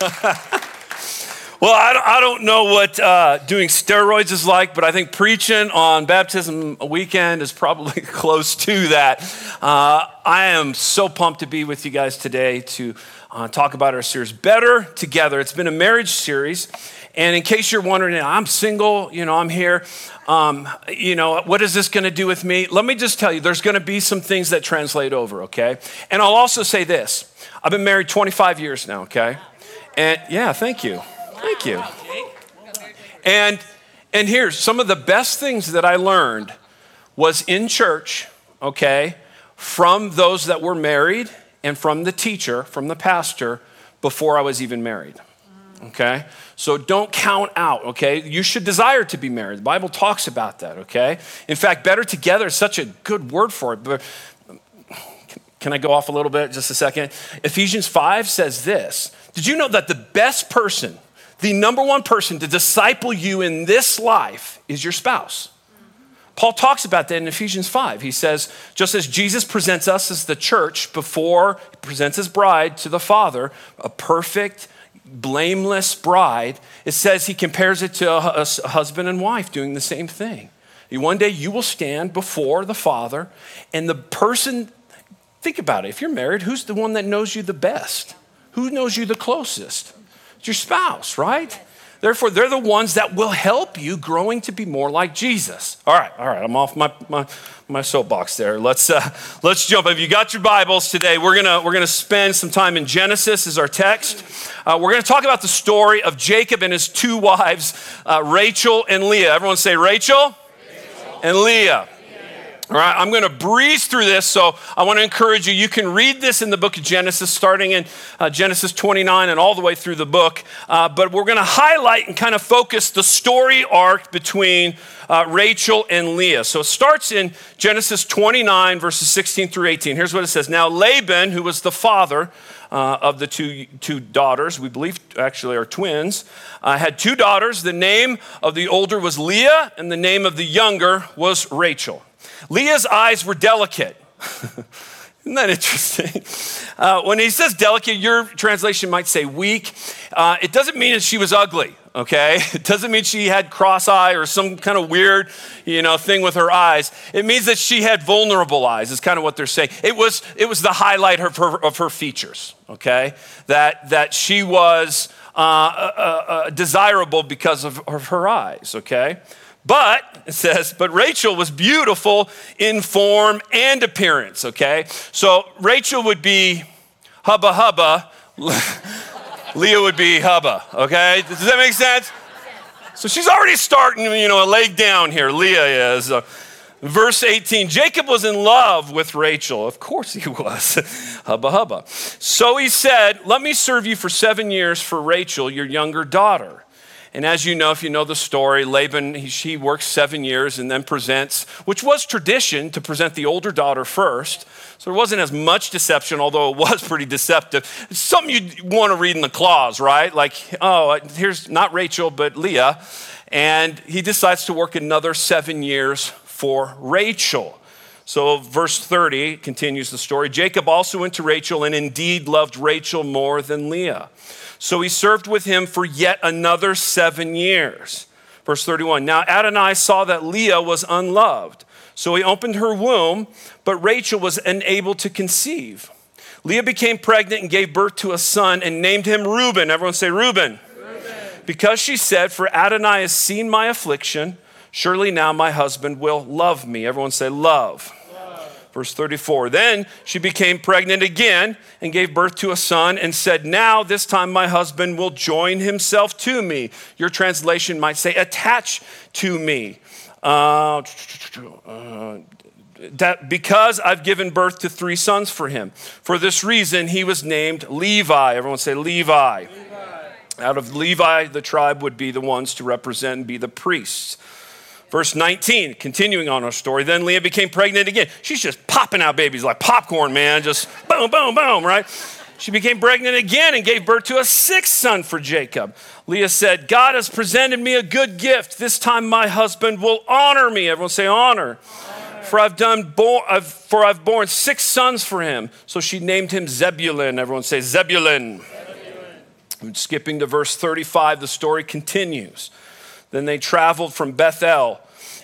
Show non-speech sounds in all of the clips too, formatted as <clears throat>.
<laughs> Well, I don't, know what uh, doing steroids is like, but I think preaching on baptism weekend is probably <laughs> close to that. Uh, I am so pumped to be with you guys today to uh, talk about our series, Better Together. It's been a marriage series. And in case you're wondering, I'm single, you know, I'm here. Um, you know, what is this going to do with me? Let me just tell you, there's going to be some things that translate over, okay? And I'll also say this I've been married 25 years now, okay? And yeah, thank you. Thank you. And and here's some of the best things that I learned was in church, okay, from those that were married and from the teacher, from the pastor before I was even married. Okay? So don't count out, okay? You should desire to be married. The Bible talks about that, okay? In fact, better together is such a good word for it. But can I go off a little bit just a second? Ephesians 5 says this. Did you know that the best person the number one person to disciple you in this life is your spouse. Paul talks about that in Ephesians 5. He says, just as Jesus presents us as the church before he presents his bride to the Father, a perfect, blameless bride, it says he compares it to a, husband and wife doing the same thing. One day you will stand before the Father, and the person, think about it, if you're married, who's the one that knows you the best? Who knows you the closest? It's your spouse, right? Therefore, they're the ones that will help you growing to be more like Jesus. All right, all right, I'm off my, my, my soapbox there. Let's, uh, let's jump. If you got your Bibles today, we're gonna, we're gonna spend some time in Genesis as our text. Uh, we're gonna talk about the story of Jacob and his two wives, uh, Rachel and Leah. Everyone say Rachel, Rachel. and Leah. All right, I'm going to breeze through this, so I want to encourage you. You can read this in the book of Genesis, starting in uh, Genesis 29 and all the way through the book. Uh, but we're going to highlight and kind of focus the story arc between uh, Rachel and Leah. So it starts in Genesis 29, verses 16 through 18. Here's what it says Now, Laban, who was the father, uh, of the two, two daughters, we believe actually are twins, uh, had two daughters. The name of the older was Leah, and the name of the younger was Rachel. Leah's eyes were delicate. <laughs> Isn't that interesting? Uh, when he says delicate, your translation might say weak. Uh, it doesn't mean that she was ugly, okay? <laughs> It doesn't mean she had cross eye or some kind of weird, you know, thing with her eyes. It means that she had vulnerable eyes, is kind of what they're saying. It was, it was the highlight of her, of her features, okay? That, that she was uh, uh, uh desirable because of, of her eyes, okay? But, it says, but Rachel was beautiful in form and appearance, okay? So Rachel would be hubba hubba, <laughs> Leah would be hubba, okay? Does that make sense? So she's already starting, you know, a leg down here, Leah is. Uh, verse 18 Jacob was in love with Rachel. Of course he <laughs> was. hubba hubba. So he said, Let me serve you for seven years for Rachel, your younger daughter. And as you know, if you know the story, Laban, he, he, works seven years and then presents, which was tradition to present the older daughter first. So there wasn't as much deception, although it was <laughs> pretty deceptive. It's something you want to read in the clause, right? Like, oh, here's not Rachel, but Leah. And he decides to work another seven years for Rachel. So, verse 30 continues the story. Jacob also went to Rachel and indeed loved Rachel more than Leah. So he served with him for yet another seven years. Verse 31 Now Adonai saw that Leah was unloved. So he opened her womb, but Rachel was unable to conceive. Leah became pregnant and gave birth to a son and named him Reuben. Everyone say Reuben. Reuben. Because she said, For Adonai has seen my affliction, surely now my husband will love me. Everyone say, Love. Verse 34 Then she became pregnant again and gave birth to a son and said, Now this time my husband will join himself to me. Your translation might say, attach to me. Uh, uh, that because I've given birth to three sons for him. For this reason, he was named Levi. Everyone say Levi. Levi. Out of Levi, the tribe would be the ones to represent and be the priests. Verse 19, continuing on our story, then Leah became pregnant again. She's just popping out babies like popcorn, man, just boom, boom, boom, right? She became pregnant again and gave birth to a sixth son for Jacob. Leah said, God has presented me a good gift. This time my husband will honor me. Everyone say, honor. honor. For I've done bo- I've, for I've born six sons for him. So she named him Zebulun. Everyone say Zebulun. Zebulun. skipping to verse 35, the story continues. Then they traveled from Bethel.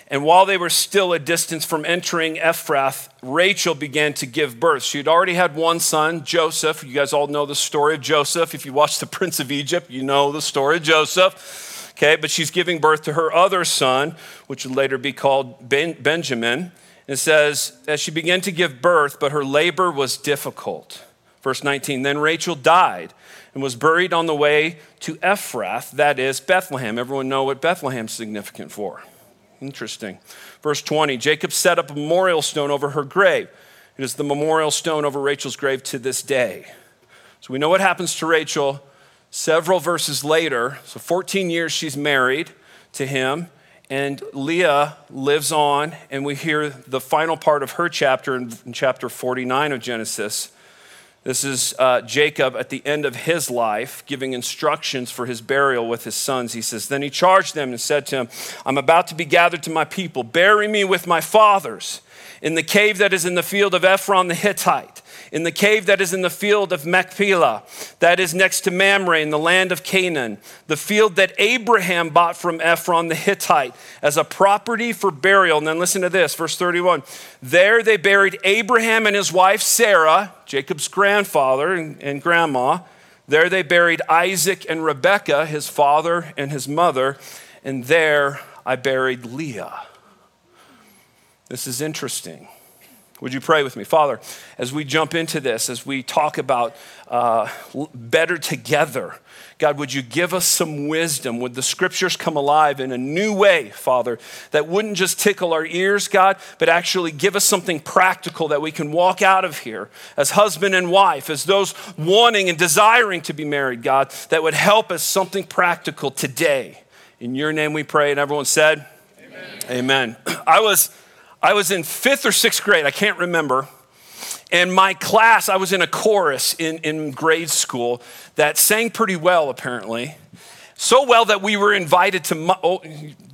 And while they were still a distance from entering Ephrath, Rachel began to give birth. She had already had one son, Joseph. You guys all know the story of Joseph. If you watch The Prince of Egypt, you know the story of Joseph. Okay, but she's giving birth to her other son, which would later be called ben- Benjamin. It says, as she began to give birth, but her labor was difficult. Verse 19, then Rachel died and was buried on the way to Ephrath, that is Bethlehem. Everyone know what Bethlehem's significant for. Interesting. Verse 20 Jacob set up a memorial stone over her grave. It is the memorial stone over Rachel's grave to this day. So we know what happens to Rachel several verses later. So 14 years she's married to him, and Leah lives on, and we hear the final part of her chapter in, in chapter 49 of Genesis. This is uh, Jacob at the end of his life giving instructions for his burial with his sons. He says, Then he charged them and said to them, I'm about to be gathered to my people. Bury me with my fathers in the cave that is in the field of Ephron the Hittite in the cave that is in the field of Machpelah, that is next to Mamre in the land of Canaan, the field that Abraham bought from Ephron the Hittite as a property for burial. And then listen to this, verse 31. There they buried Abraham and his wife Sarah, Jacob's grandfather and, and grandma. There they buried Isaac and Rebekah, his father and his mother. And there I buried Leah. This is interesting. Would you pray with me? Father, as we jump into this, as we talk about uh, better together, God, would you give us some wisdom? Would the scriptures come alive in a new way, Father, that wouldn't just tickle our ears, God, but actually give us something practical that we can walk out of here as husband and wife, as those wanting and desiring to be married, God, that would help us something practical today. In your name we pray. And everyone said, Amen. Amen. <clears throat> I was. I was in fifth or sixth grade, I can't remember. And my class, I was in a chorus in, in grade school that sang pretty well, apparently. So well that we were invited to oh,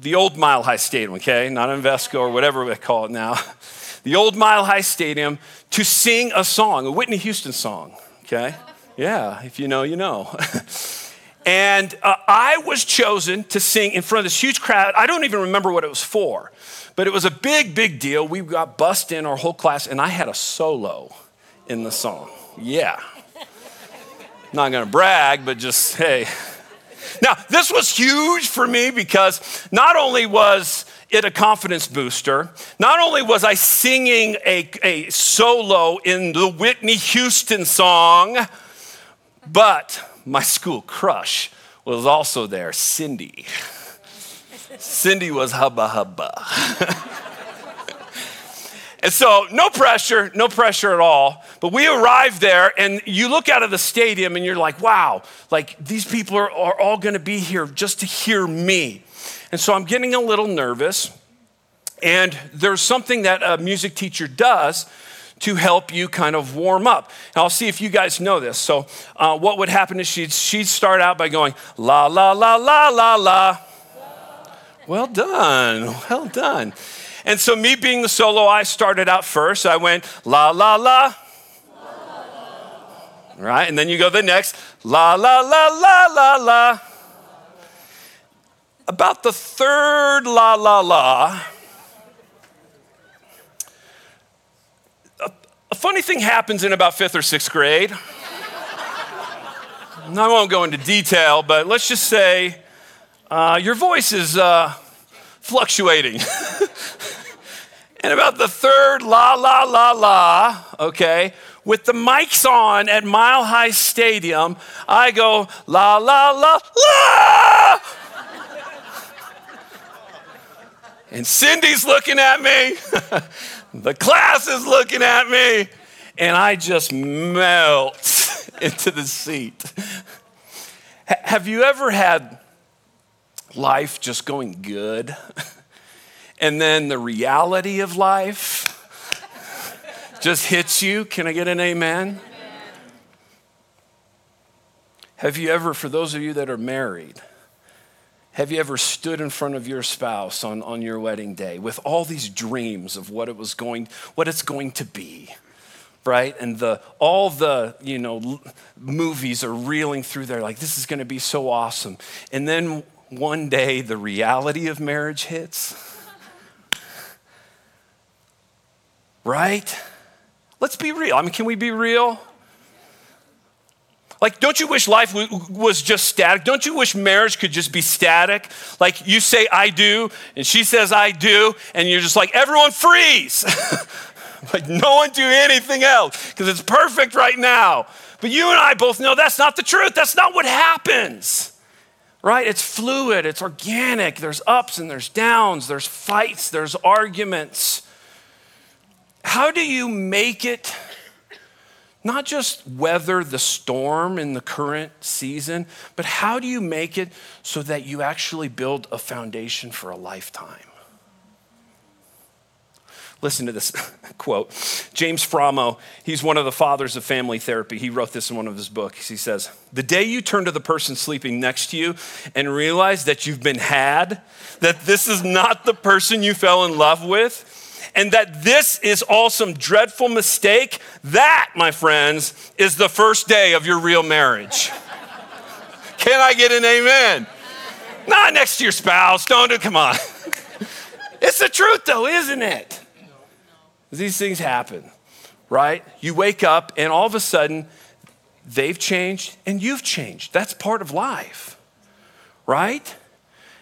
the old Mile High Stadium, okay? Not Invesco or whatever they call it now. <laughs> The old Mile High Stadium to sing a song, a Whitney Houston song, okay? Yeah, if you know, you know. <laughs> and uh, I was chosen to sing in front of this huge crowd. I don't even remember what it was for. But it was a big, big deal. We got bussed in our whole class, and I had a solo in the song. Yeah. Not gonna brag, but just, hey. Now, this was huge for me because not only was it a confidence booster, not only was I singing a, a solo in the Whitney Houston song, but my school crush was also there, Cindy. Cindy was hubba hubba. <laughs> and so, no pressure, no pressure at all. But we arrived there, and you look out of the stadium and you're like, wow, like these people are, are all gonna be here just to hear me. And so I'm getting a little nervous. And there's something that a music teacher does to help you kind of warm up. And I'll see if you guys know this. So, uh, what would happen is she'd, she'd start out by going, la, la, la, la, la, la. Well done. Well done. And so, me being the solo, I started out first. I went la, la, la. Right? And then you go the next la, la, la, la, la, la. About the third la, la, la, a, funny thing happens in about fifth or sixth grade. I won't go into detail, but let's just say uh, your voice is uh, fluctuating. <laughs> and about the third la, la, la, la, okay, with the mics on at Mile High Stadium, I go la, la, la, la. and Cindy's looking at me, <laughs> the class is looking at me, and I just melt <laughs> into the seat. Have you ever had life just going good. and then the reality of life just hits you. Can I get an amen? Have you ever, for those of you that are married, have you ever stood in front of your spouse on, on your wedding day with all these dreams of what it was going, what it's going to be? right? And the, all the, you know, movies are reeling through there like, this is going to be so awesome. And then one day the reality of marriage hits. <laughs> right? Let's be real. I mean, can we be real? Like, don't you wish life was just static? Don't you wish marriage could just be static? Like, you say, I do, and she says, I do, and you're just like, everyone freeze. <laughs> like, no one do anything else because it's perfect right now. But you and I both know that's not the truth. That's not what happens right? It's fluid, it's organic. There's ups and there's downs, there's fights, there's arguments. How do you make it not just weather the storm in the current season, but how do you make it so that you actually build a foundation for a lifetime? Listen to this <laughs> quote. James Framo, he's one of the fathers of family therapy. He wrote this in one of his books. He says, The day you turn to the person sleeping next to you and realize that you've been had, that this is not the person you fell in love with, and that this is all some dreadful mistake, that, my friends, is the first day of your real marriage. <laughs> Can I get an amen? Not next to your spouse. Don't do, come on. <laughs> It's the truth, though, isn't it? These things happen, right? You wake up and all of a sudden they've changed and you've changed. That's part of life, right?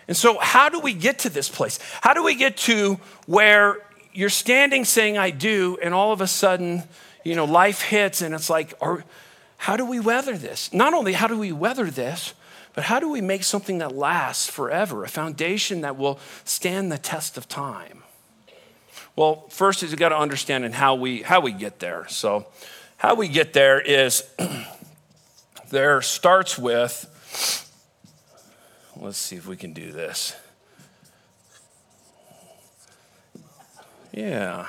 And so, how do we get to this place? How do we get to where you're standing saying, I do, and all of a sudden, you know, life hits and it's like, or, how do we weather this? Not only how do we weather this, but how do we make something that lasts forever, a foundation that will stand the test of time? Well, first is you got to understand and how we how we get there. So, how we get there is <clears throat> there starts with let's see if we can do this. Yeah.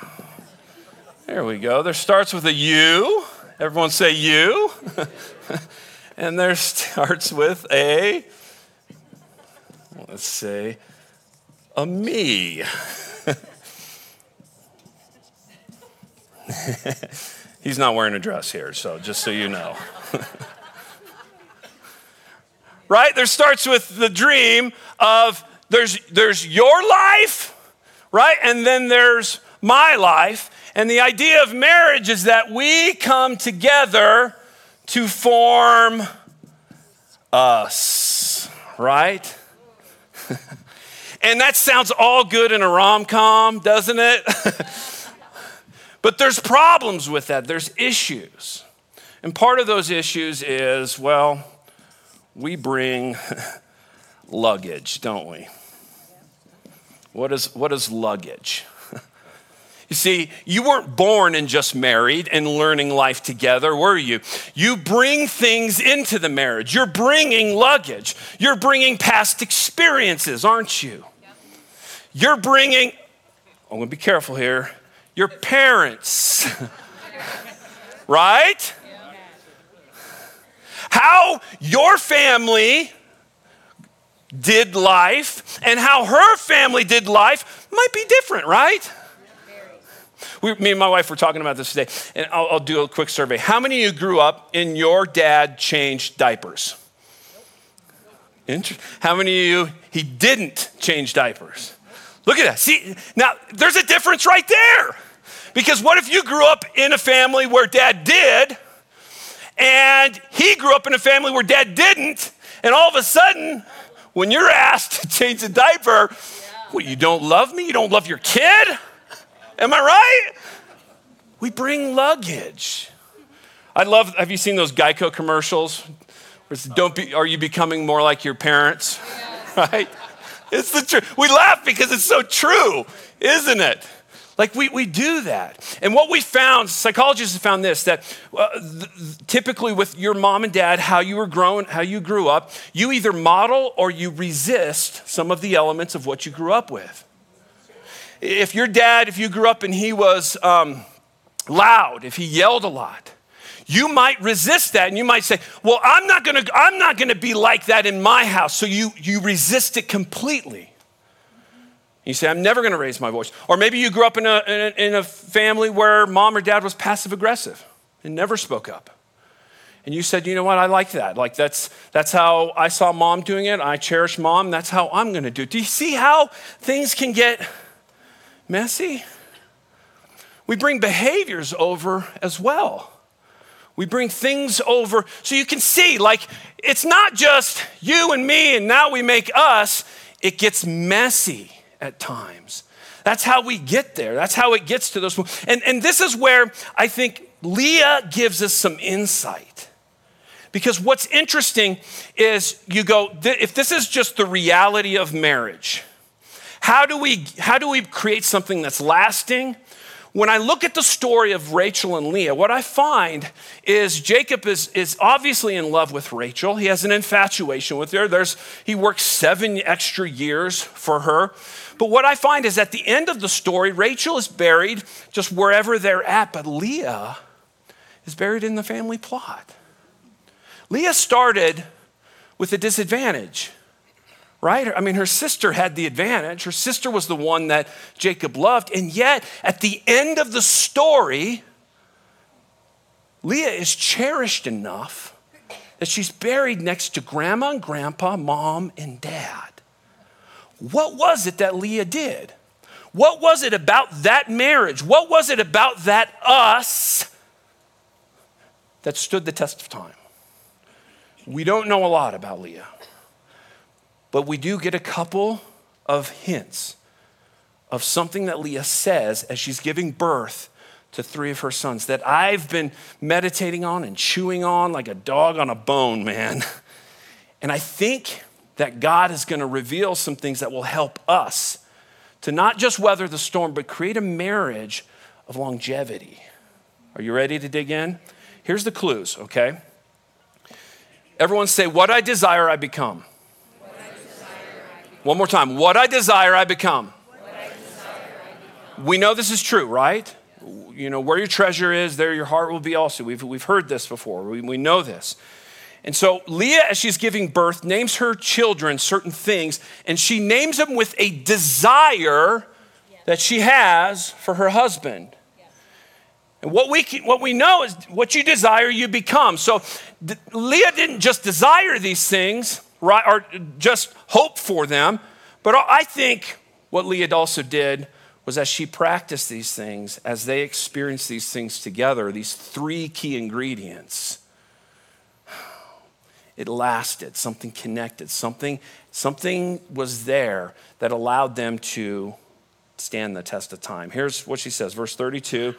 There we go. There starts with a U. Everyone say you. <laughs> and there starts with a, let's say, a me. <laughs> He's not wearing a dress here, so just so you know. <laughs> right? There starts with the dream of there's, there's your life, right? And then there's my life. And the idea of marriage is that we come together to form us, right? <laughs> and that sounds all good in a rom com, doesn't it? <laughs> But there's problems with that, there's issues. And part of those issues is, well, we bring <laughs> luggage, don't we? What is, what is luggage? <laughs> You see, you weren't born and just married and learning life together, were you? You bring things into the marriage. You're bringing luggage. You're bringing past experiences, aren't you? You're bringing, I'm gonna be careful here your parents. <laughs> right? How your family did life and how her family did life might be different, right? We, me and my wife were talking about this today, and I'll, I'll do a quick survey. How many of you grew up and your dad changed diapers? How many of you he didn't change diapers? Look at that. See, now there's a difference right there. Because what if you grew up in a family where dad did, and he grew up in a family where dad didn't, and all of a sudden, when you're asked to change a diaper, yeah. what, you don't love me? You don't love your kid? Am I right? We bring luggage. I love, have you seen those Geico commercials? Don't be, are you becoming more like your parents? <laughs> Right? It's the truth. We laugh because it's so true, isn't it? Like we, we do that. And what we found, psychologists have found this that uh, th- typically with your mom and dad, how you were grown, how you grew up, you either model or you resist some of the elements of what you grew up with. If your dad, if you grew up and he was um, loud, if he yelled a lot, you might resist that and you might say, Well, I'm not gonna, I'm not gonna be like that in my house. So you, you resist it completely. You say, I'm never going to raise my voice. Or maybe you grew up in a, in a, in a family where mom or dad was passive aggressive and never spoke up. And you said, you know what, I like that. Like that's that's how I saw mom doing it. I cherish mom. That's how I'm gonna do it. Do you see how things can get messy? We bring behaviors over as well. We bring things over so you can see, like, it's not just you and me, and now we make us. It gets messy at times. That's how we get there. That's how it gets to those. And, and this is where I think Leah gives us some insight. Because what's interesting is you go, if this is just the reality of marriage, how do we, how do we create something that's lasting? When I look at the story of Rachel and Leah, what I find is Jacob is, is obviously in love with Rachel. He has an infatuation with her. There's, he works seven extra years for her. But what I find is at the end of the story, Rachel is buried just wherever they're at, but Leah is buried in the family plot. Leah started with a disadvantage, right? I mean, her sister had the advantage. Her sister was the one that Jacob loved. And yet, at the end of the story, Leah is cherished enough that she's buried next to grandma and grandpa, mom and dad. What was it that Leah did? What was it about that marriage? What was it about that us that stood the test of time? We don't know a lot about Leah, but we do get a couple of hints of something that Leah says as she's giving birth to three of her sons that I've been meditating on and chewing on like a dog on a bone, man. And I think that God is going to reveal some things that will help us to not just weather the storm, but create a marriage of longevity. Are you ready to dig in? Here's the clues, okay? Everyone say, What I desire, I become. I desire, I become. One more time. What I desire, I become. We know this is true, right? You know, where your treasure is, there your heart will be also. We've, we've heard this before, we, we know this. And so Leah, as she's giving birth, names her children certain things, and she names them with a desire that she has for her husband. And what we, what we know is what you desire, you become. So Leah didn't just desire these things, right, or just hope for them, but I think what Leah also did was as she practiced these things, as they experienced these things together, these three key ingredients, it lasted, something connected, something, something was there that allowed them to stand the test of time. Here's what she says, verse 32.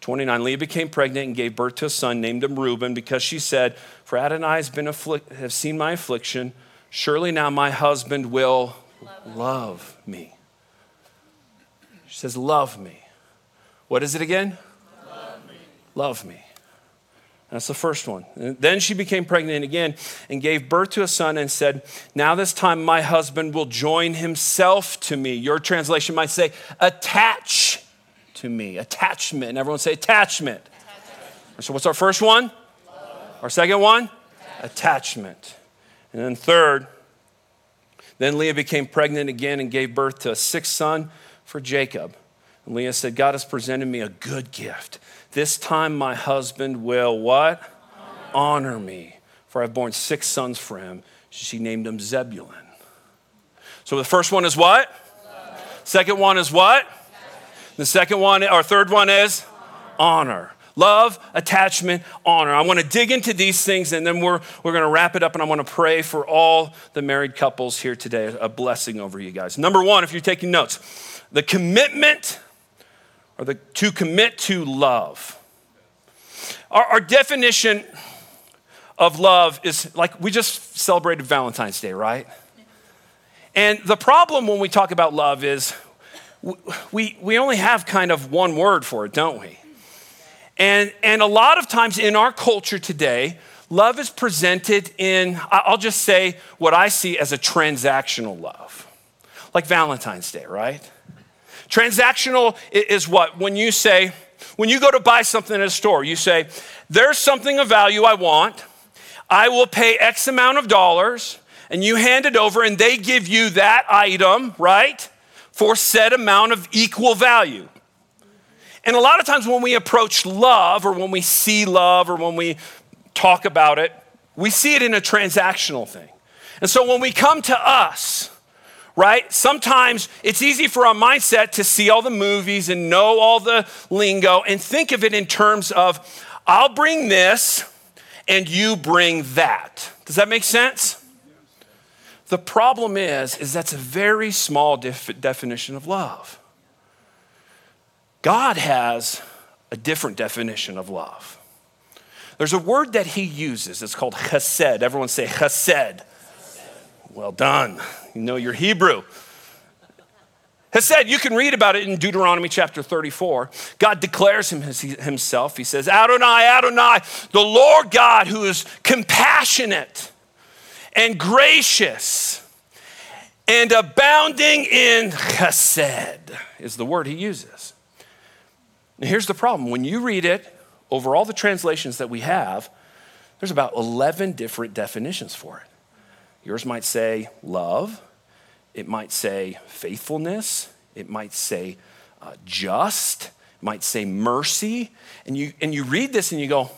29, Leah became pregnant and gave birth to a son, named him Reuben, because she said, For Adonai has been afflict- have seen my affliction. Surely now my husband will love, love me. She says, Love me. What is it again? Love me. Love me. That's the first one. And then she became pregnant again and gave birth to a son and said, Now this time my husband will join himself to me. Your translation might say, attach to me. Attachment. Everyone say attachment. attachment. So, what's our first one? Love. Our second one? Attachment. attachment. And then, third, then Leah became pregnant again and gave birth to a sixth son for Jacob. And Leah said, God has presented me a good gift. This time my husband will what? Honor, Honor me. For I've borne six sons for him. She named him Zebulun. So the first one is what? Love. Second one is what? The second one, or third one is honor. Love, attachment, honor. I want to dig into these things and then we're, we're going to wrap it up and I want to pray for all the married couples here today. A blessing over you guys. Number one, if you're taking notes, the commitment or the to commit to love. Our, our definition of love is like we just celebrated Valentine's Day, right? And the problem when we talk about love is we, we only have kind of one word for it, don't we? And, and a lot of times in our culture today, love is presented in, I'll just say what I see as a transactional love, like Valentine's Day, right? Transactional is what? When you say, when you go to buy something at a store, you say, there's something of value I want. I will pay X amount of dollars, and you hand it over, and they give you that item, right? For said amount of equal value. And a lot of times when we approach love or when we see love or when we talk about it, we see it in a transactional thing. And so when we come to us, right, sometimes it's easy for our mindset to see all the movies and know all the lingo and think of it in terms of, I'll bring this and you bring that. Does that make sense? The problem is, is that's a very small def- definition of love. God has a different definition of love. There's a word that he uses. It's called chesed. Everyone say chesed. Well done. You know your Hebrew. Chesed, you can read about it in Deuteronomy chapter 34. God declares him himself. He says, Adonai, Adonai, the Lord God who is compassionate and gracious and abounding in chesed is the word he uses. Now, here's the problem when you read it over all the translations that we have, there's about 11 different definitions for it. Yours might say love, it might say faithfulness, it might say uh, just, it might say mercy. And you, and you read this and you go,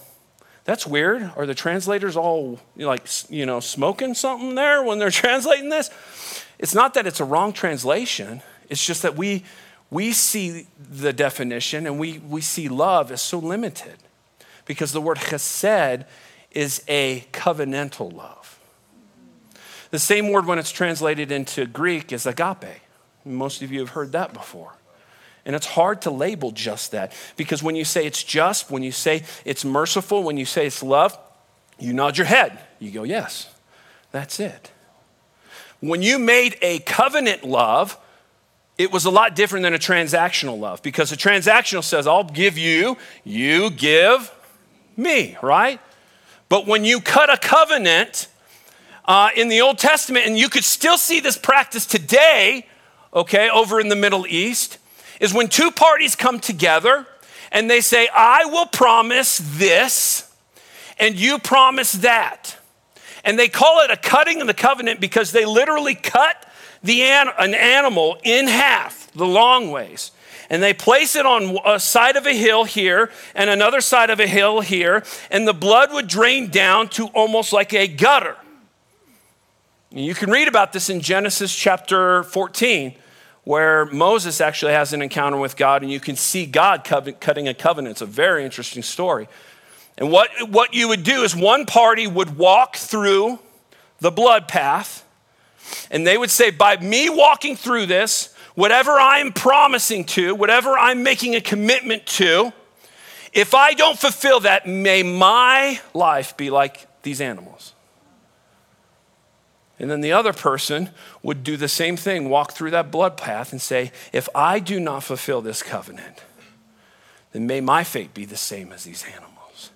that's weird. Are the translators all like, you know, smoking something there when they're <laughs> translating this? It's not that it's a wrong translation, it's just that we we see the definition and we, we see love as so limited because the word chesed is a covenantal love. The same word, when it's translated into Greek, is agape. Most of you have heard that before. And it's hard to label just that because when you say it's just, when you say it's merciful, when you say it's love, you nod your head. You go, yes, that's it. When you made a covenant love, it was a lot different than a transactional love because a transactional says, I'll give you, you give me, right? But when you cut a covenant uh, in the Old Testament, and you could still see this practice today, okay, over in the Middle East, is when two parties come together and they say, I will promise this, and you promise that. And they call it a cutting of the covenant because they literally cut the an, an animal in half, the long ways. And they place it on a side of a hill here and another side of a hill here, and the blood would drain down to almost like a gutter. You can read about this in Genesis chapter 14, where Moses actually has an encounter with God, and you can see God cutting a covenant. It's a very interesting story. And what, what you would do is one party would walk through the blood path and they would say, by me walking through this, whatever I'm promising to, whatever I'm making a commitment to, if I don't fulfill that, may my life be like these animals. And then the other person would do the same thing, walk through that blood path and say, if I do not fulfill this covenant, then may my fate be the same as these animals.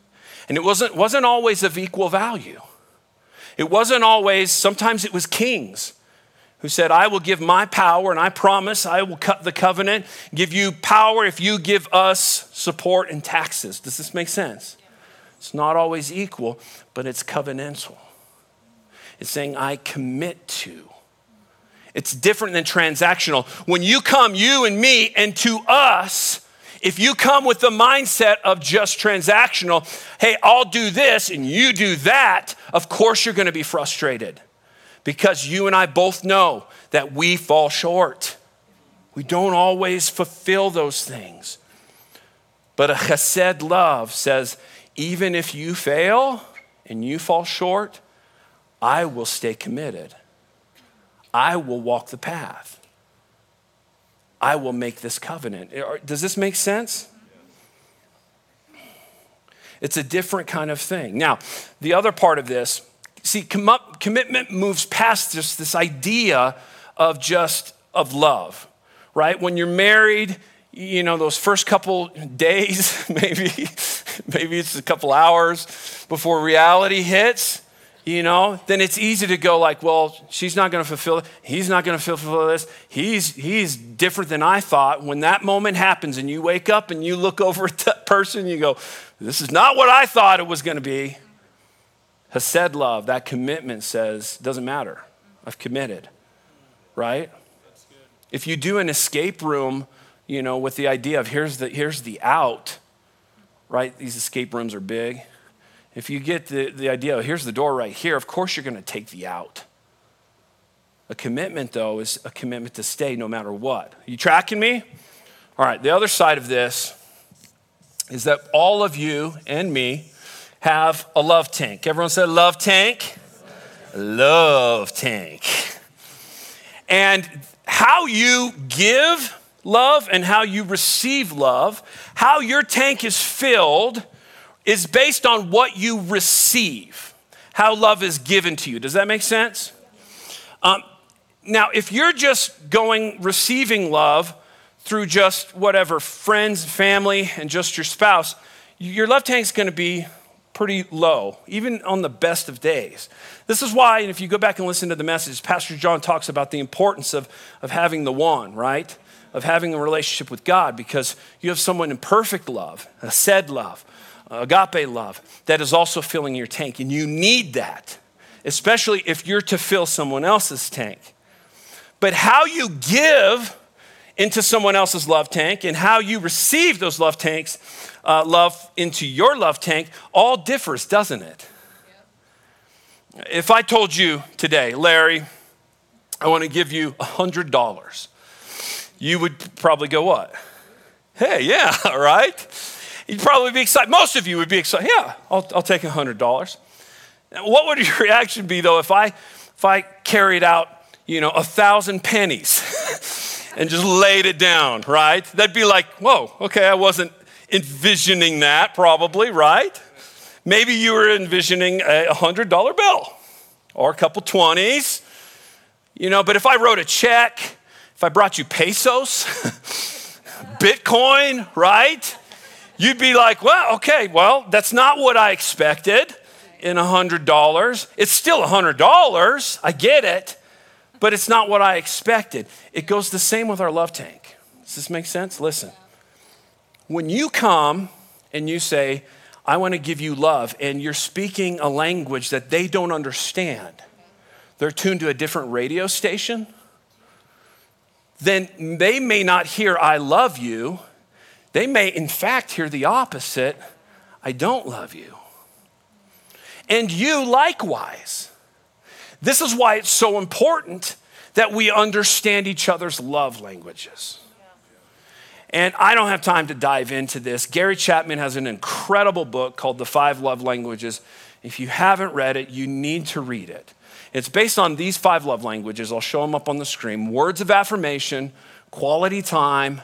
And it wasn't, wasn't always of equal value. It wasn't always, sometimes it was kings who said, I will give my power and I promise I will cut the covenant, give you power if you give us support and taxes. Does this make sense? It's not always equal, but it's covenantal. It's saying, I commit to. It's different than transactional. When you come, you and me, and to us, if you come with the mindset of just transactional, hey, I'll do this and you do that, of course you're going to be frustrated because you and I both know that we fall short. We don't always fulfill those things. But a chesed love says, even if you fail and you fall short, I will stay committed. I will walk the path. I will make this covenant. Does this make sense? It's a different kind of thing. Now, the other part of this, see, com- commitment moves past just this idea of just of love, right? When you're married, you know, those first couple days, <laughs> maybe, <laughs> maybe it's a couple hours before reality hits, you know, then it's easy to go like, well, she's not going to fulfill it. He's not going to fulfill this. He's, he's different than I thought. When that moment happens and you wake up and you look <laughs> over at that person, you go, this is not what I thought it was going to be. Hesed love, that commitment says, doesn't matter. I've committed, right? if you do an escape room, you know, with the idea of here's the, here's the out, right? These escape rooms are big. If you get the, the idea, of, here's the door right here, of course you're going to take the out. A commitment, though, is a commitment to stay no matter what. Are you tracking me? All right, the other side of this is that all of you and me have a love tank. Everyone said love tank? Love tank. And how you give love and how you receive love, how your tank is filled, is based on what you receive, how love is given to you. Does that make sense? Um, now, if you're just going receiving love through just whatever friends, family, and just your spouse, your love tank's going to be pretty low, even on the best of days. This is why, and if you go back and listen to the message, Pastor John talks about the importance of, of having the one, right? Of having a relationship with God because you have someone in perfect love, a said love, agape love, that is also filling your tank. And you need that, especially if you're to fill someone else's tank. But how you give into someone else's love tank and how you receive those love tanks, uh, love into your love tank, all differs, doesn't it? If I told you today, Larry, I want to give you $100, you would probably go, What? Hey, yeah, all <laughs> right. You'd probably be excited. Most of you would be excited. Yeah, I'll, I'll take $100. What would <laughs> your reaction be, though, if I, if I carried out you know, a thousand pennies <laughs> and just laid it down, right? That'd be like, whoa, okay, I wasn't envisioning that probably, right? Maybe you were envisioning a $100 bill or a couple 20s, you know, but if I wrote a check, if I brought you pesos, <laughs> Bitcoin, right? You'd be like, well, okay, well, that's not what I expected in $100. It's still $100. I get it but it's not what I expected. It goes the same with our love tank. Does this make sense? Listen. When you come and you say, I want to give you love, and you're speaking a language that they don't understand, they're tuned to a different radio station, then they may not hear, I love you. They may, in fact, hear the opposite I don't love you. And you likewise. This is why it's so important that we understand each other's love languages. And I don't have time to dive into this. Gary Chapman has an incredible book called The Five Love Languages. If you haven't read it, you need to read it. It's based on these five love languages. I'll show them up on the screen words of affirmation, quality time,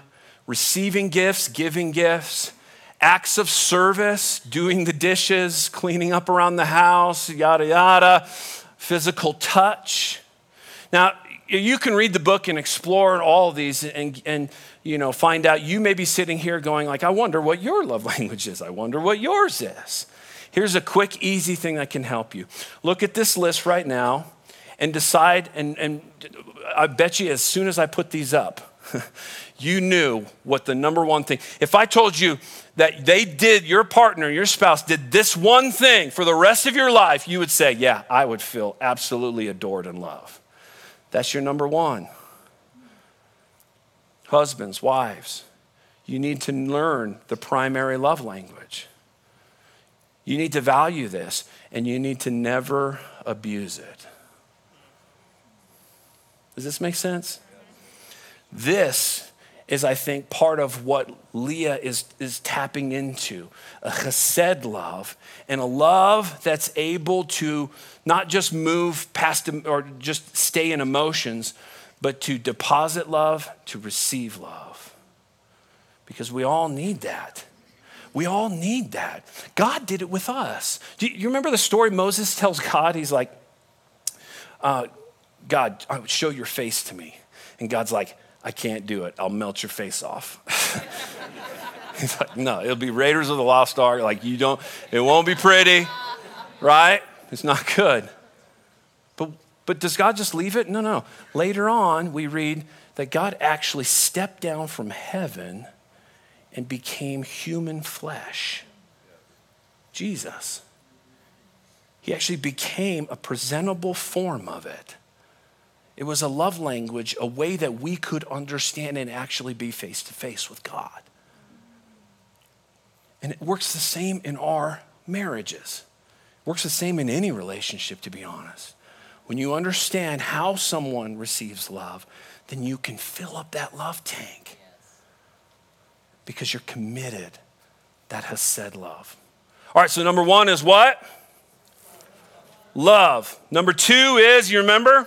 receiving gifts, giving gifts, acts of service, doing the dishes, cleaning up around the house, yada, yada, physical touch. Now, you can read the book and explore all these and, and you know find out. You may be sitting here going like i wonder what your love <laughs> language is. I wonder what yours is. Here's a quick easy thing that can help you. Look at this list right now and decide and, and i bet you as soon as i put these up <laughs> you knew what the number one thing if i told you that they did, your partner, your spouse did this one thing for the rest of your life, you would say, Yeah, I would feel absolutely adored and loved. That's your number one. Husbands, wives, you need to learn the primary love language. You need to value this and you need to never abuse it. Does this make sense? This is, I think, part of what Leah is, is tapping into a chesed love, and a love that's able to not just move past or just stay in emotions, but to deposit love, to receive love. Because we all need that. We all need that. God did it with us. Do you, remember the story Moses tells God? He's like, uh, God, show your face to me. And God's like, I can't do it. I'll melt your face off. <laughs> He's like, no, it'll be Raiders of the Lost Ark. Like, you don't, it won't be pretty, right? It's not good. But, but does God just leave it? No, no. Later on, we read that God actually stepped down from heaven and became human flesh. Jesus. He actually became a presentable form of it. It was a love language, a way that we could understand and actually be face to face with God. And it works the same in our marriages. It works the same in any relationship, to be honest. When you understand how someone receives love, then you can fill up that love tank because you're committed. That chesed love. All right, so number one is what? Love. Number two is, you remember?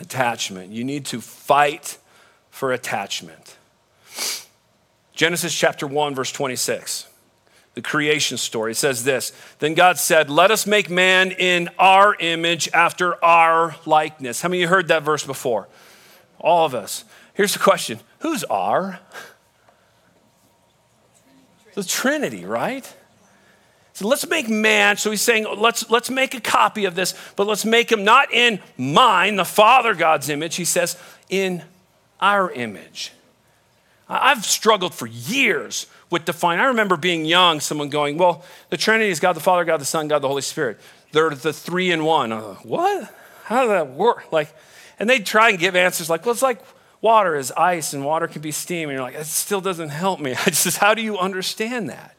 Attachment. You need to fight for attachment. Genesis chapter 1, verse 26, the creation story. Says this Then God said, Let us make man in our image after our likeness. How many of you heard that verse before? All of us. Here's the question Who's our? The Trinity, right? So let's make man. So he's saying, let's, let's make a copy of this, but let's make him not in mine, the Father God's image. He says, in our image. I've struggled for years with defining. I remember being young, someone going, Well, the Trinity is God the Father, God the Son, God the Holy Spirit. They're the three in one. Like, what? How does that work? Like, and they'd try and give answers like, Well, it's like water is ice and water can be steam. And you're like, It still doesn't help me. <laughs> I just, how do you understand that?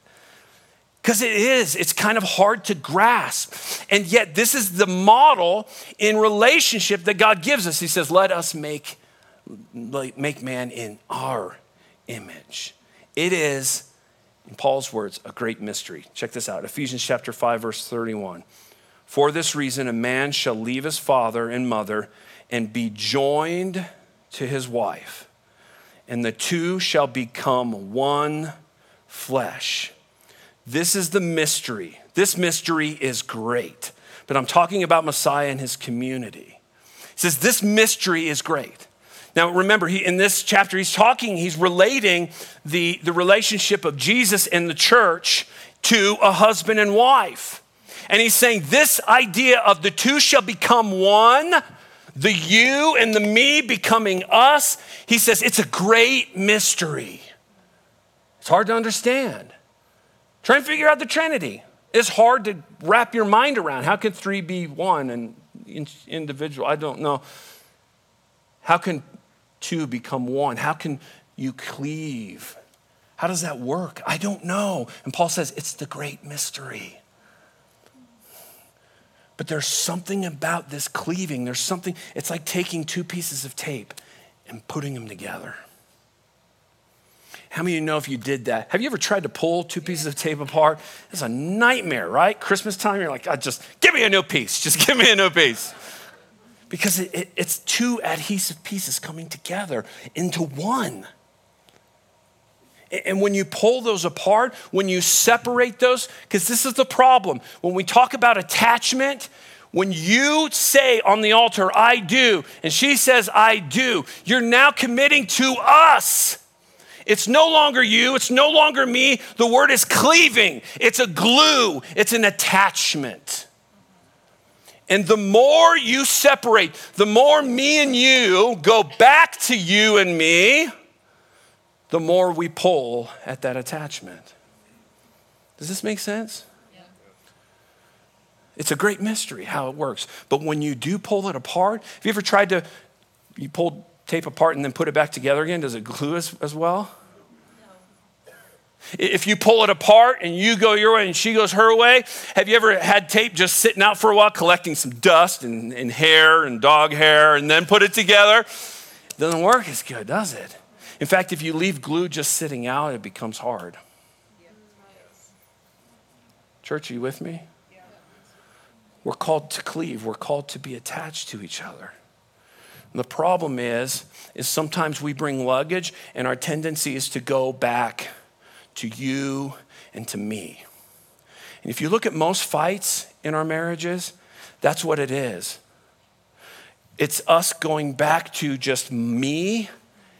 Because it is, it's kind of hard to grasp. And yet, this is the model in relationship that God gives us. He says, Let us make, make man in our image. It is, in Paul's words, a great mystery. Check this out Ephesians chapter 5, verse 31. For this reason, a man shall leave his father and mother and be joined to his wife, and the two shall become one flesh. This is the mystery. This mystery is great. But I'm talking about Messiah and his community. He says, This mystery is great. Now, remember, he, in this chapter, he's talking, he's relating the, the relationship of Jesus and the church to a husband and wife. And he's saying, This idea of the two shall become one, the you and the me becoming us, he says, it's a great mystery. It's hard to understand. Try and figure out the Trinity. It's hard to wrap your mind around. How can three be one and individual? I don't know. How can two become one? How can you cleave? How does that work? I don't know. And Paul says it's the great mystery. But there's something about this cleaving. There's something, it's like taking two pieces of tape and putting them together. How many of you know if you did that? Have you ever tried to pull two pieces of tape apart? It's a nightmare, right? Christmas time, you're like, I just give me a new piece. Just give me a new piece because it, it, it's two adhesive pieces coming together into one. And when you pull those apart, when you separate those, because this is the problem. When we talk about attachment, when you say on the altar, I do, and she says, I do, you're now committing to us. It's no longer you, it's no longer me. The word is cleaving, it's a glue, it's an attachment. And the more you separate, the more me and you go back to you and me, the more we pull at that attachment. Does this make sense? Yeah. It's a great mystery how it works. But when you do pull it apart, have you ever tried to, you pull tape apart and then put it back together again? Does it glue as, as well? If you pull it apart and you go your way and she goes her way, have you ever had tape just sitting out for a while, collecting some dust and, and hair and dog hair, and then put it together? It doesn't work as good, does it? In fact, if you leave glue just sitting out, it becomes hard. Church, are you with me? We're called to cleave. We're called to be attached to each other. The problem is, is sometimes we bring luggage, and our tendency is to go back to you and to me. And if you look at most fights in our marriages, that's what it is. It's us going back to just me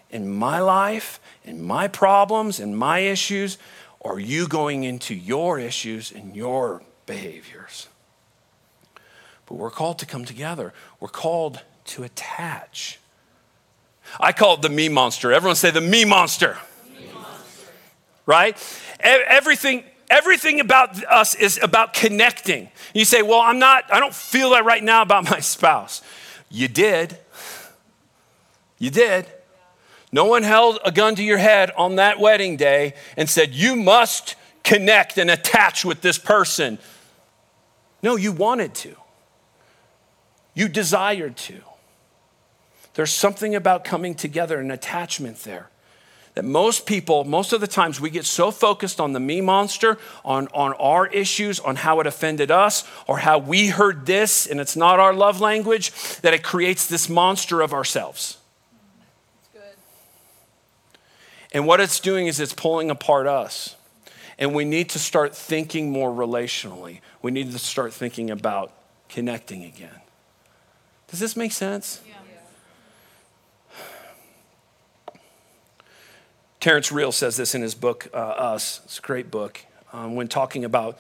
and my life and my problems and my issues, or you going into your issues and your behaviors. But we're called to come together, we're called to attach. I call it the me monster. Everyone say the me monster right? Everything, everything about us is about connecting. You say, well, I'm not, I don't feel that right now about <laughs> my spouse. You did. You did. No one held a gun to your head on that wedding day and said, You must connect and attach with this person. No, you wanted to. You desired to. There's something about coming together, an attachment there. That most people, most of the times, we get so focused on the me monster, on, on our issues, on how it offended us, or how we heard this and it's not our love language, that it creates this monster of ourselves. And what it's doing is it's pulling apart us. And we need to start thinking more relationally. We need to start thinking about connecting again. Does this make sense? Yeah. Terrence Real says this in his book, uh, Us. It's a great book. Um, when talking about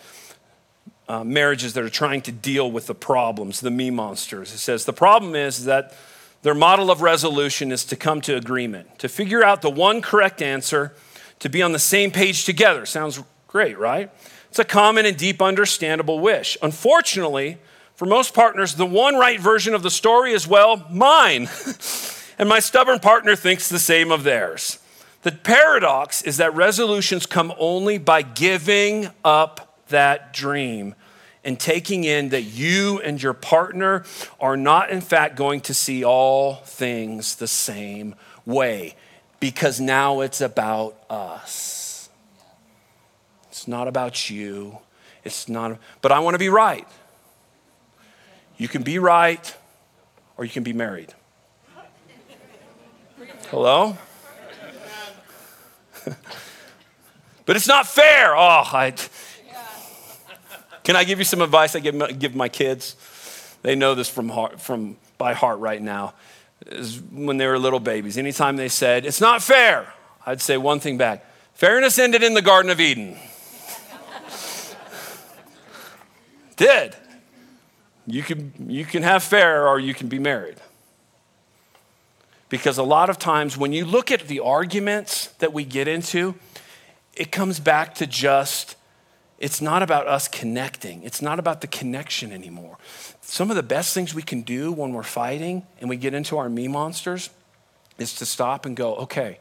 uh, marriages that are trying to deal with the problems, the me monsters, it says the problem is that their model of resolution is to come to agreement, to figure out the one correct answer, to be on the same page together. Sounds great, right? It's a common and deep understandable wish. Unfortunately, for most partners, the one right version of the story is, well, mine. <laughs> and my stubborn partner thinks the same of theirs. The paradox is that resolutions come only by giving up that dream and taking in that you and your partner are not, in fact, going to see all things the same way because now it's about us. It's not about you. It's not, but I want to be right. You can be right or you can be married. Hello? <laughs> but it's not fair. Oh, I can I give you some advice I give, my, give my kids? They know this from, heart, from by heart right now. Is when they were little babies. Anytime they said, It's not fair, I'd say one thing back Fairness ended in the Garden of Eden. <laughs> Did. You can, you can have fair or you can be married. Because a lot of times when you look at the arguments that we get into, it comes back to just it's not about us connecting. It's not about the connection anymore. Some of the best things we can do when we're fighting and we get into our me monsters is to stop and go, okay,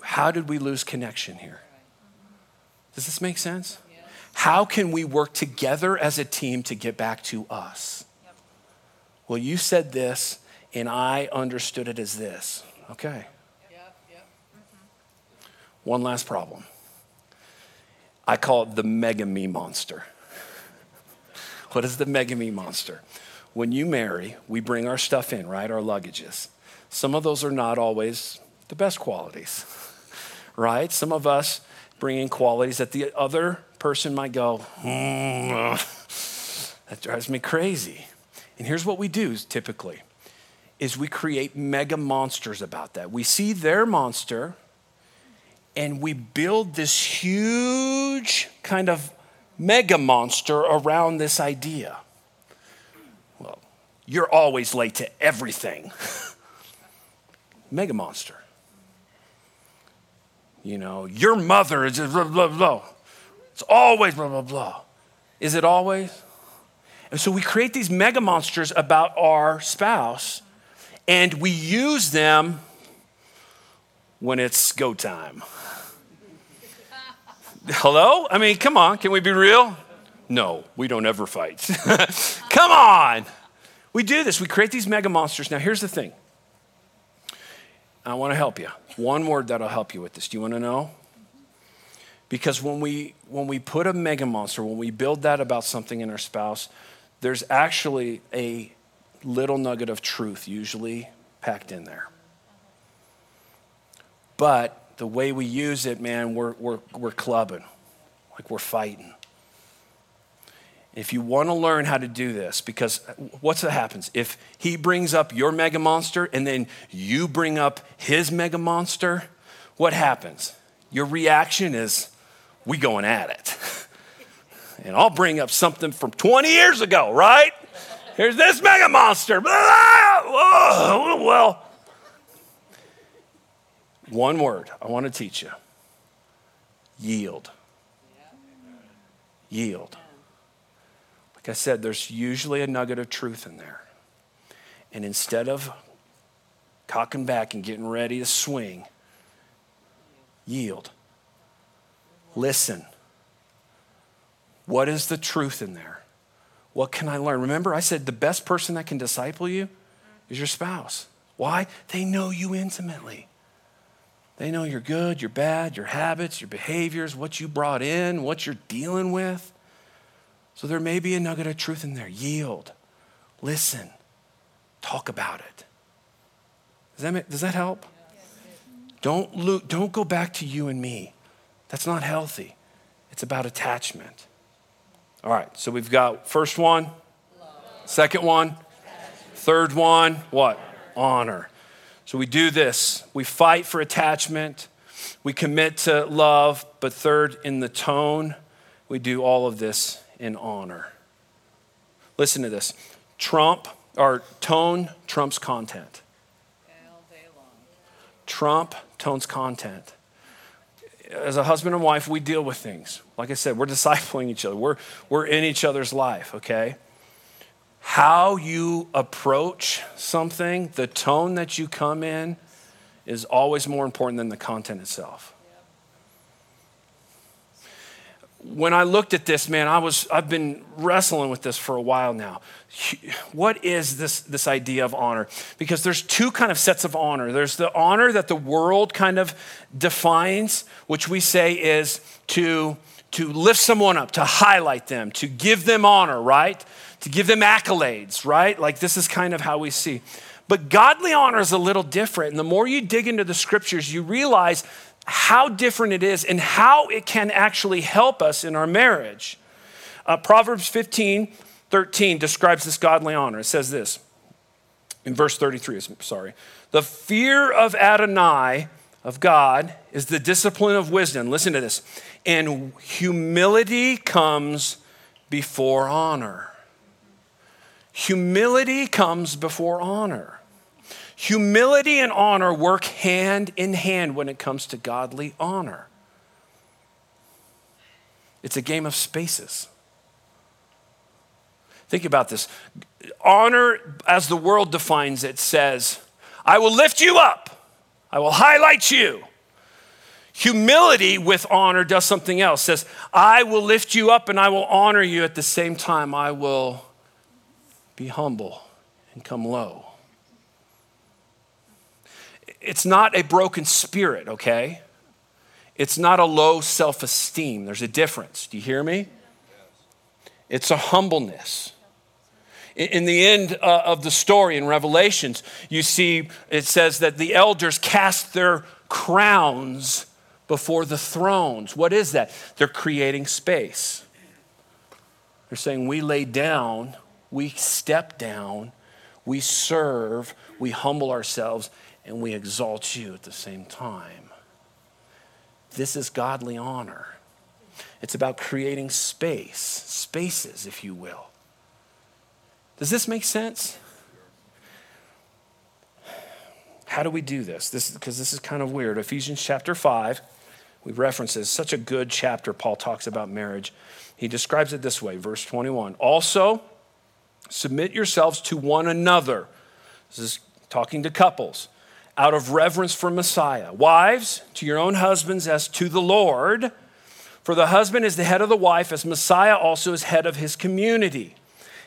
how did we lose connection here? Does this make sense? How can we work together as a team to get back to us? Well, you said this, and I understood it as this. Okay. One last problem. I call it the mega me monster. <laughs> what is the mega me monster? When you marry, we bring our stuff in, right? Our luggages. Some of those are not always the best qualities, <laughs> right? Some of us bring in qualities that the other person might go, mm, <laughs> that drives me crazy. And here's what we do typically is we create mega monsters about that. We see their monster and we build this huge kind of mega monster around this idea. Well, you're always late to everything. <laughs> mega monster. You know, your mother is just blah, blah, blah. It's always blah, blah, blah. Is it always? And so we create these mega monsters about our spouse and we use them when it's go time. Hello? I mean, come on, can we be real? No, we don't ever fight. <laughs> come on. We do this, we create these mega monsters. Now, here's the thing I want to help you. One word that'll help you with this. Do you want to know? Because when we when we put a mega monster, when we build that about something in our spouse, there's actually a little nugget of truth usually packed in there. But the way we use it, man, we're, we're, we're clubbing, like we're fighting. If you want to learn how to do this, because what's that happens? If he brings up your mega monster and then you bring up his mega monster, what happens? Your reaction is, we going at it. <laughs> And I'll bring up something from 20 years ago, right? Here's this mega monster. Well, one word I want to teach you yield. Yield. Like I said, there's usually a nugget of truth in there. And instead of cocking back and getting ready to swing, yield. Listen. What is the truth in there? What can I learn? Remember, I said the best person that can disciple you is your spouse. Why? They know you intimately. They know you're good, you're bad, your habits, your behaviors, what you brought in, what you're dealing with. So there may be a nugget of truth in there. Yield, listen, talk about it. Does that, does that help? Don't, lo- don't go back to you and me. That's not healthy. It's about attachment. All right, so we've got first one, second one, third one, what? Honor. So we do this. We fight for attachment. We commit to love. But third, in the tone, we do all of this in honor. Listen to this. Trump, or tone trumps content. Trump tones content. As a husband and wife, we deal with things. Like I said, we're <laughs> discipling each other. We're, we're in each other's life, okay? how you approach something, the tone that you come in, is always more important than the content itself. When I looked at this, man, I was I've been wrestling with this for a while now. What is this this idea of honor? Because there's two kind of sets of honor. There's the honor that the world kind of defines, which we say is to to lift someone up, to highlight them, to give them honor, right? to give them accolades, right? Like this is kind of how we see. But godly honor is a little different. And the more you dig into the scriptures, you realize how different it is and how it can actually help us in our marriage. Uh, Proverbs 15, 13 describes this godly honor. It says this in verse 33, sorry. The fear of Adonai, of God, is the discipline of wisdom. Listen to this. And humility comes before honor. Humility comes before honor. Humility and honor work hand in hand when it comes to godly honor. It's a game of spaces. Think about this. Honor, as the world defines it, says, I will lift you up, I will highlight you. Humility with honor does something else, says, I will lift you up and I will honor you at the same time. I will be humble and come low. It's not a broken spirit, okay? It's not a low self esteem. There's a difference. Do you hear me? It's a humbleness. In the end uh, of the story in Revelations, you see it says that the elders cast their crowns before the thrones. What is that? They're creating space. They're saying, We lay down we step down, we serve, we humble ourselves, and we exalt you at the same time. This is godly honor. It's about creating space, spaces, if you will. Does this make sense? How do we do this? This because this is kind of weird. Ephesians chapter 5, we reference this. Such a good chapter Paul talks about marriage. He describes it this way, verse 21. Also, Submit yourselves to one another. This is talking to couples. Out of reverence for Messiah. Wives, to your own husbands as to the Lord. For the husband is the head of the wife, as Messiah also is head of his community,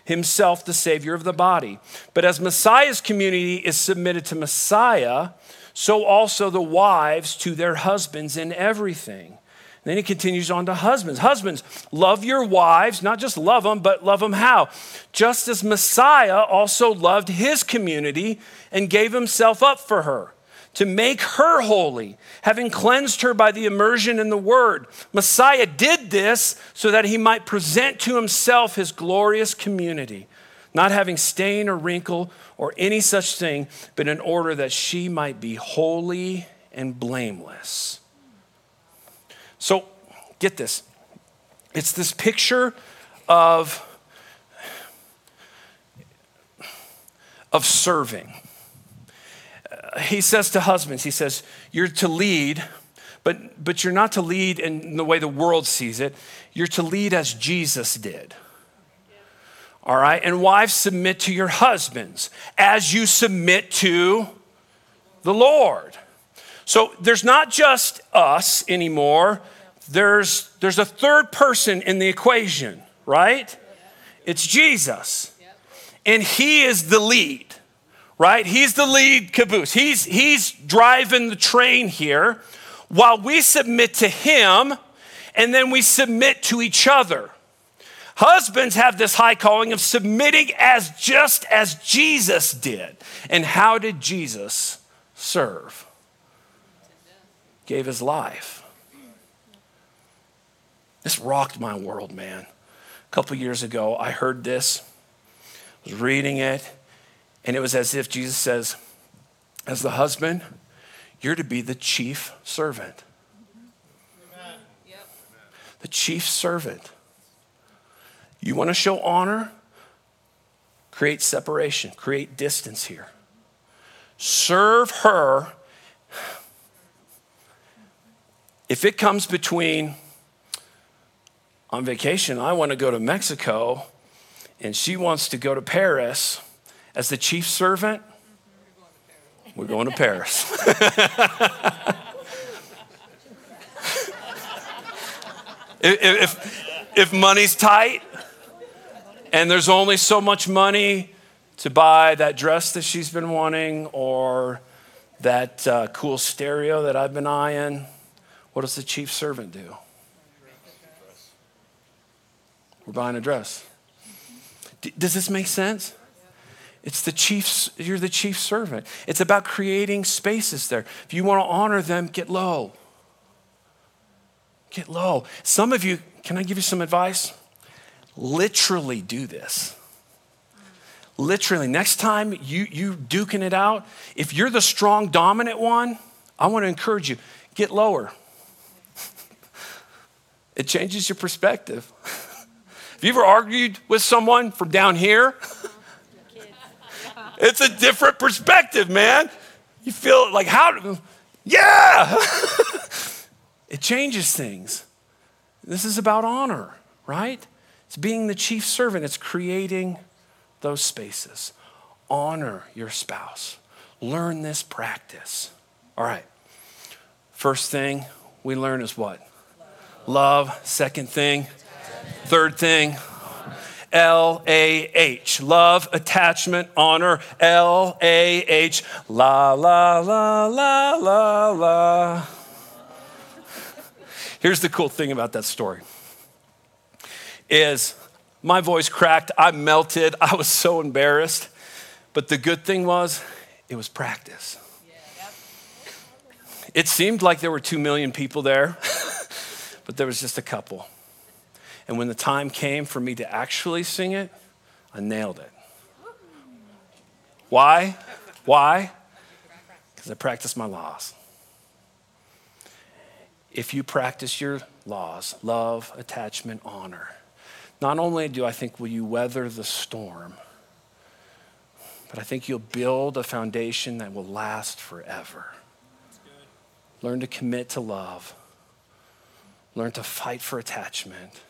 himself the Savior of the body. But as Messiah's community is submitted to Messiah, so also the wives to their husbands in everything. Then he continues on to husbands. Husbands, love your wives, not just love them, but love them how? Just as Messiah also loved his community and gave himself up for her to make her holy, having cleansed her by the immersion in the word. Messiah did this so that he might present to himself his glorious community, not having stain or wrinkle or any such thing, but in order that she might be holy and blameless. So get this it's this picture of, of serving. He says to husbands, he says, You're to lead, but, but you're not to lead in the way the world sees it. You're to lead as Jesus did. All right, and wives, submit to your husbands as you submit to the Lord. So there's not just us anymore, there's, there's a third person in the equation, right? It's Jesus. And he is the lead, right? He's the lead caboose. He's, he's driving the train here while we submit to him and then we submit to each other. Husbands have this high calling of submitting as just as Jesus did. And how did Jesus serve? Gave his life. This rocked my world, man. A couple years ago, I heard this, was reading it, and it was as if Jesus says, As the husband, you're to be the chief servant. The chief servant. You want to show honor? Create separation, create distance here. Serve her. If it comes between on vacation, I want to go to Mexico, and she wants to go to Paris as the chief servant, we're going to Paris. <laughs> if, if, if money's tight and there's only so much money to buy that dress that she's been wanting or that uh, cool stereo that I've been eyeing, what does the chief servant do? We're buying a dress. D- does this make sense? It's the chief, you're the chief servant. It's about creating spaces there. If you want to honor them, get low. Get low. Some of you, can I give you some advice? Literally do this. Literally, next time you you duking it out, if you're the strong dominant one, I want to encourage you, get lower. <laughs> it changes your perspective. <laughs> Have you ever argued with someone from down here? <laughs> It's a different perspective, man. You feel like, how? Yeah! <laughs> it changes things. This is about honor, right? It's being the chief servant, it's creating those spaces. Honor your spouse. Learn this practice. All right. First thing we learn is what? Love. Love. Second thing. Third thing L A H. Love, attachment, honor. L A H. La, la, la, la, la, la. Here's the cool thing about that story is my voice cracked, I melted, I was so embarrassed. But the good thing was, it was practice. It seemed like there were two million people there, <laughs> but there was just a couple. And when the time came for me to actually sing it, I nailed it. Why? Why? Because I practiced my laws. If you practice your laws, love, attachment, honor, not only do I think will you weather the storm, but I think you'll build a foundation that will last forever. Learn to commit to love. Learn to fight for attachment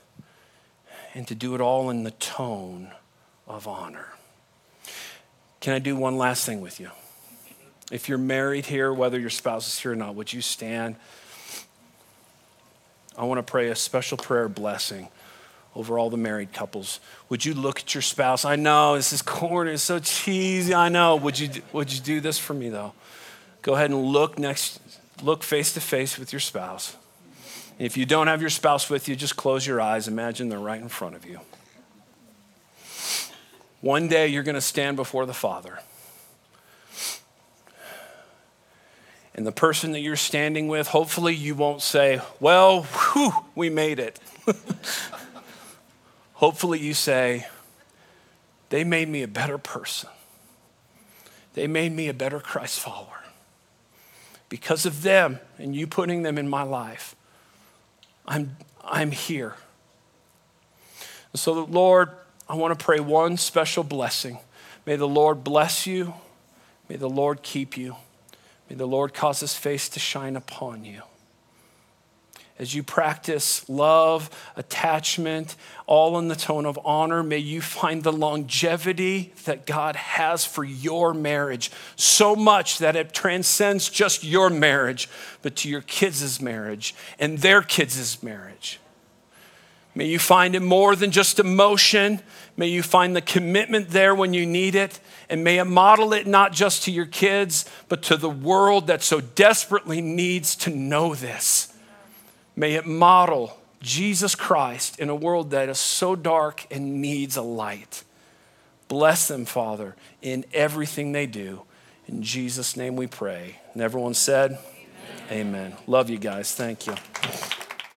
and to do it all in the tone of honor. Can I do one last thing with you? If you're married here, whether your spouse is here or not, would you stand? I want to pray a special prayer blessing over all the married couples. Would you look at your spouse? I know this is corny, it's so cheesy. I know. Would you would you do this for me though? Go ahead and look next look face to face with your spouse. If you don't have your spouse with you, just close your eyes. Imagine they're right in front of you. One day you're going to stand before the Father. And the person that you're standing with, hopefully you won't say, Well, whew, we made it. <laughs> hopefully you say, They made me a better person. They made me a better Christ follower. Because of them and you putting them in my life, I'm, I'm here. And so, Lord, I want to pray one special blessing. May the Lord bless you. May the Lord keep you. May the Lord cause his face to shine upon you. As you practice love, attachment, all in the tone of honor, may you find the longevity that God has for your marriage so much that it transcends just your marriage, but to your kids' marriage and their kids' marriage. May you find it more than just emotion. May you find the commitment there when you need it. And may it model it not just to your kids, but to the world that so desperately needs to know this. May it model Jesus Christ in a world that is so dark and needs a light. Bless them, Father, in everything they do. In Jesus' name we pray. And everyone said, Amen. Amen. Love you guys. Thank you.